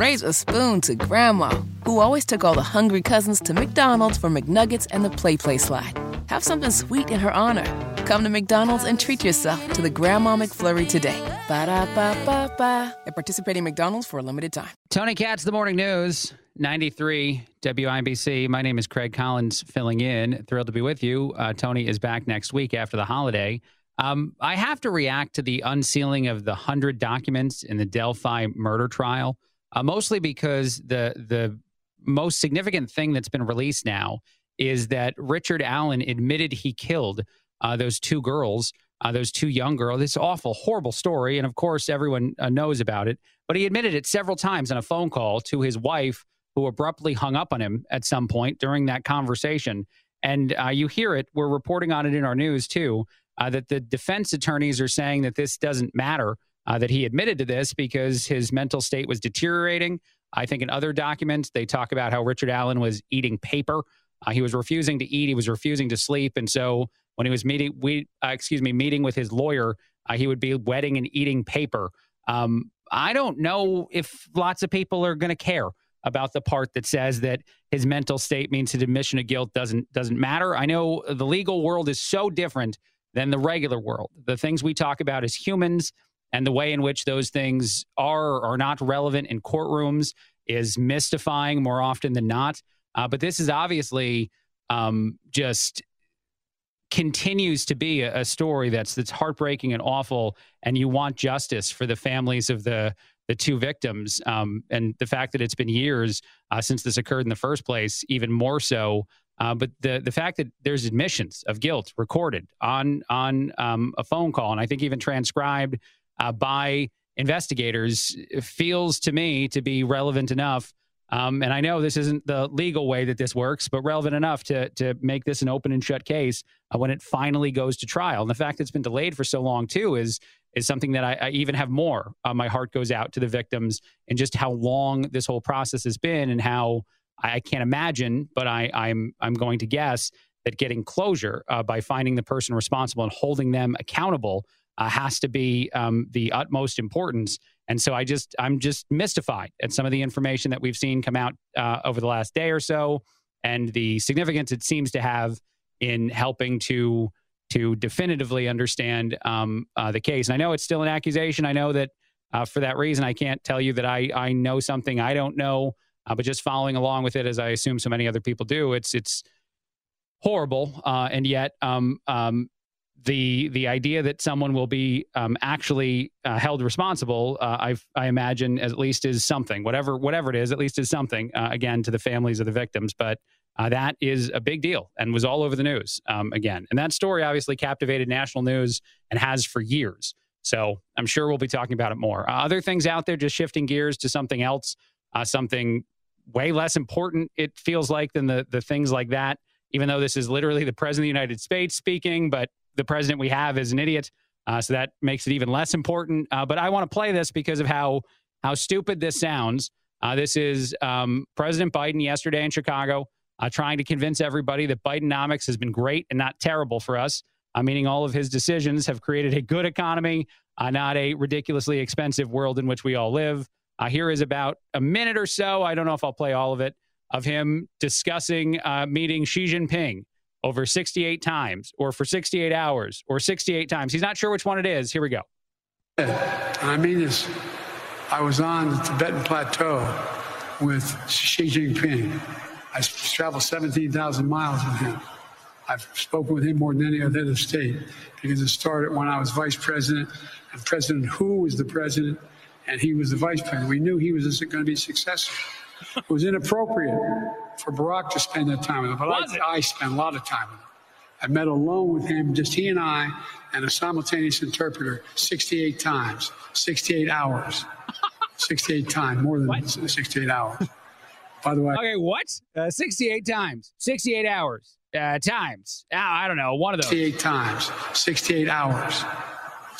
raise a spoon to Grandma, who always took all the hungry cousins to McDonald's for McNuggets and the PlayPlace slide. Have something sweet in her honor. Come to McDonald's and treat yourself to the Grandma McFlurry today. Ba da ba ba ba. At participating McDonald's for a limited time. Tony Katz, the morning news, 93 WIBC. My name is Craig Collins, filling in. Thrilled to be with you. Uh, Tony is back next week after the holiday. Um, I have to react to the unsealing of the 100 documents in the Delphi murder trial, uh, mostly because the the most significant thing that's been released now is that Richard Allen admitted he killed uh, those two girls, uh, those two young girls. This awful, horrible story, and of course everyone uh, knows about it. But he admitted it several times on a phone call to his wife, who abruptly hung up on him at some point during that conversation. And uh, you hear it. We're reporting on it in our news too uh, that the defense attorneys are saying that this doesn't matter, uh, that he admitted to this because his mental state was deteriorating. I think in other documents, they talk about how Richard Allen was eating paper. Uh, he was refusing to eat. He was refusing to sleep. And so when he was meeting, we, uh, excuse me, meeting with his lawyer, uh, he would be wetting and eating paper. Um, I don't know if lots of people are going to care about the part that says that his mental state means his admission of guilt doesn't doesn't matter. I know the legal world is so different than the regular world. The things we talk about as humans and the way in which those things are or are not relevant in courtrooms is mystifying more often than not. Uh, but this is obviously um, just continues to be a, a, story that's that's heartbreaking and awful, and you want justice for the families of the the two victims. Um, and the fact that it's been years uh, since this occurred in the first place, even more so uh, but the the fact that there's admissions of guilt recorded on on um, a phone call, and I think even transcribed uh, by investigators, feels to me to be relevant enough. Um, and I know this isn't the legal way that this works, but relevant enough to to make this an open and shut case uh, when it finally goes to trial. And the fact that it's been delayed for so long too is is something that I, I even have more. Uh, my heart goes out to the victims and just how long this whole process has been, and how I can't imagine, but I, I'm I'm going to guess that getting closure uh, by finding the person responsible and holding them accountable uh, has to be um, the utmost importance. And so I just I'm just mystified at some of the information that we've seen come out uh, over the last day or so, and the significance it seems to have in helping to to definitively understand um, uh, the case. And I know it's still an accusation. I know that uh, for that reason, I can't tell you that I I know something I don't know. Uh, but just following along with it, as I assume so many other people do, it's it's horrible. Uh, and yet, um, um, the the idea that someone will be um, actually uh, held responsible, uh, I I imagine at least is something. Whatever whatever it is, at least is something. Uh, again, to the families of the victims, but. Uh, that is a big deal and was all over the news um, again. And that story obviously captivated national news and has for years. So I'm sure we'll be talking about it more. other things out there, just shifting gears to something else uh, something way less important, it feels like, than the, the things like that, even though this is literally the president of the United States speaking, but the president we have is an idiot. Uh, so that makes it even less important. Uh, but I want to play this because of how, how stupid this sounds. Uh, this is um, President Biden yesterday in Chicago uh, trying to convince everybody that Bidenomics has been great and not terrible for us, uh, meaning all of his decisions have created a good economy, uh, not a ridiculously expensive world in which we all live. Here is about a minute or so. I don't know if I'll play all of it of him discussing meeting Xi Jinping over 68 times or for 68 hours or 68 times. He's not sure which one it is. Here we go. I mean this. I was on the Tibetan Plateau with Xi Jinping. I traveled 17,000 miles with him. I've spoken with him more than any other state because it started when I was vice president and President Hu was the president and he was the vice president. We knew he was going to be successful. It was inappropriate for Barack to spend that time with him, but I, I spent a lot of time with him. I met alone with him, just he and I, and a simultaneous interpreter 68 times, 68 hours. 68 times, more than what? 68 hours. By the way. Okay, what? Uh, 68 times, 68 hours, uh, times. Uh, I don't know, one of those. 68 times, 68 hours.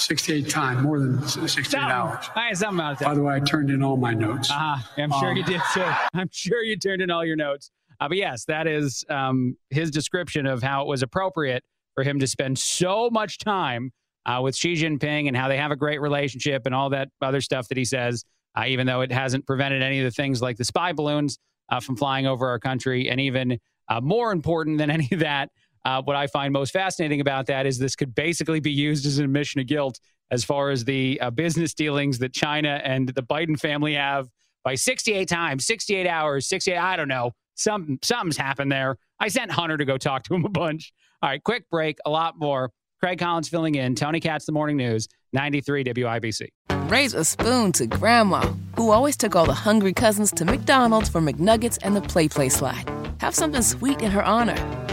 68 times, more than 68 something. hours. I had something about that. By the way, I turned in all my notes. Uh-huh. I'm sure um, you did too. I'm sure you turned in all your notes. Uh, but yes, that is um, his description of how it was appropriate for him to spend so much time uh, with Xi Jinping and how they have a great relationship and all that other stuff that he says. uh, even though it hasn't prevented any of the things like the spy balloons uh, from flying over our country. And even uh, more important than any of that, uh, what I find most fascinating about that is this could basically be used as an admission of guilt as far as the uh, business dealings that China and the Biden family have by 68 times, 68 hours, 68, I don't know. Some, something's happened there. I sent Hunter to go talk to him a bunch. All right, quick break, a lot more. Craig Collins filling in. Tony Katz, The Morning News, 93 WIBC. Raise a spoon to Grandma, who always took all the hungry cousins to McDonald's for McNuggets and the PlayPlace slide. Have something sweet in her honor.